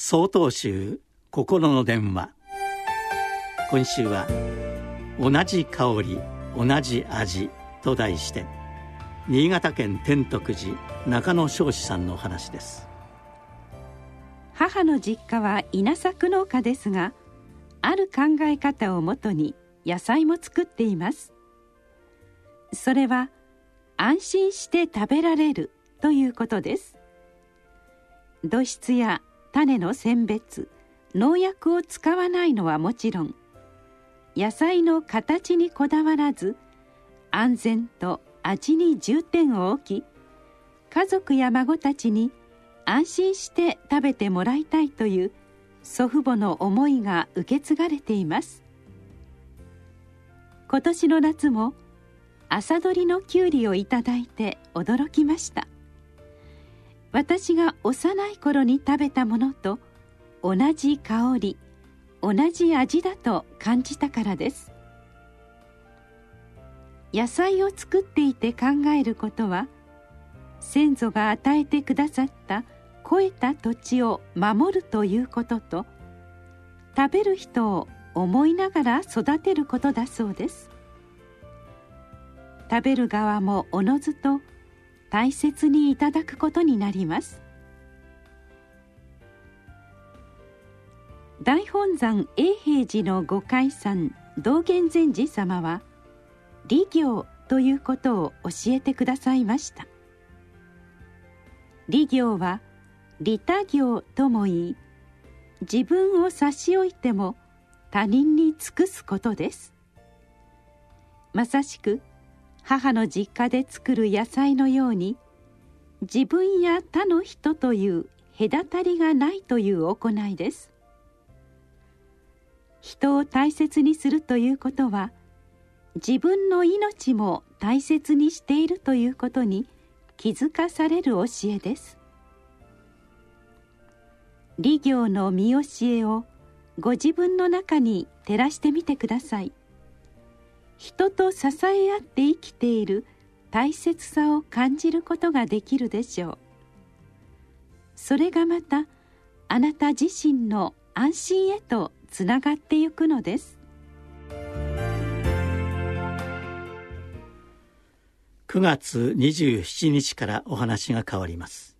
総統集心の電話。今週は「同じ香り同じ味」と題して新潟県天徳寺中野彰子さんの話です。母の実家は稲作農家ですがある考え方をもとに野菜も作っています。それは安心して食べられるということです。土質や種の選別農薬を使わないのはもちろん野菜の形にこだわらず安全と味に重点を置き家族や孫たちに安心して食べてもらいたいという祖父母の思いが受け継がれています。今年の夏も朝どりのきゅうりをいただいて驚きました。私が幼い頃に食べたものと同じ香り同じ味だと感じたからです。野菜を作っていて考えることは先祖が与えてくださった肥えた土地を守るということと食べる人を思いながら育てることだそうです。食べる側もおのずと大切にいただくことになります。大本山永平寺の御開山道元禅師様は利行ということを教えてくださいました。利行は利他行とも言い自分を差し置いても他人に尽くすことです。まさしく母の実家で作る野菜のように自分や他の人という隔たりがないという行いです。人を大切にするということは自分の命も大切にしているということに気づかされる教えです。利行の見教えをご自分の中に照らしてみてください。人と支え合って生きている大切さを感じることができるでしょう。それがまたあなた自身の安心へとつながってゆくのです。9月27日からお話が変わります。